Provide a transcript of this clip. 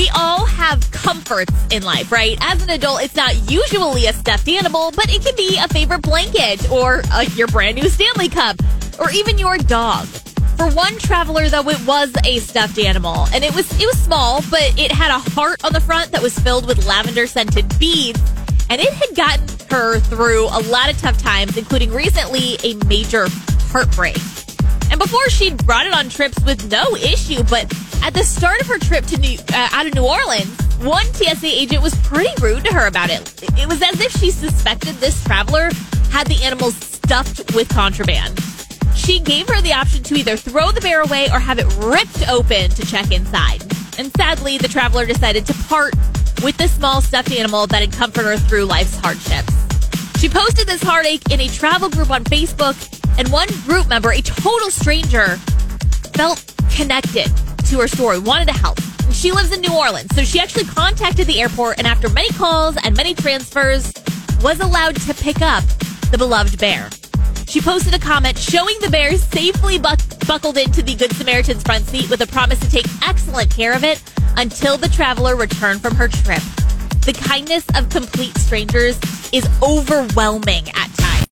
We all have comforts in life, right? As an adult, it's not usually a stuffed animal, but it can be a favorite blanket or uh, your brand new Stanley Cup or even your dog. For one traveler, though, it was a stuffed animal, and it was it was small, but it had a heart on the front that was filled with lavender scented beads, and it had gotten her through a lot of tough times, including recently a major heartbreak. And before she'd brought it on trips with no issue, but at the start of her trip to New, uh, out of New Orleans, one TSA agent was pretty rude to her about it. It was as if she suspected this traveler had the animals stuffed with contraband. She gave her the option to either throw the bear away or have it ripped open to check inside. And sadly, the traveler decided to part with the small stuffed animal that had comforted her through life's hardships. She posted this heartache in a travel group on Facebook, and one group member, a total stranger, felt connected to her story, wanted to help. She lives in New Orleans, so she actually contacted the airport, and after many calls and many transfers, was allowed to pick up the beloved bear. She posted a comment showing the bear safely buck- buckled into the Good Samaritan's front seat with a promise to take excellent care of it until the traveler returned from her trip. The kindness of complete strangers is overwhelming at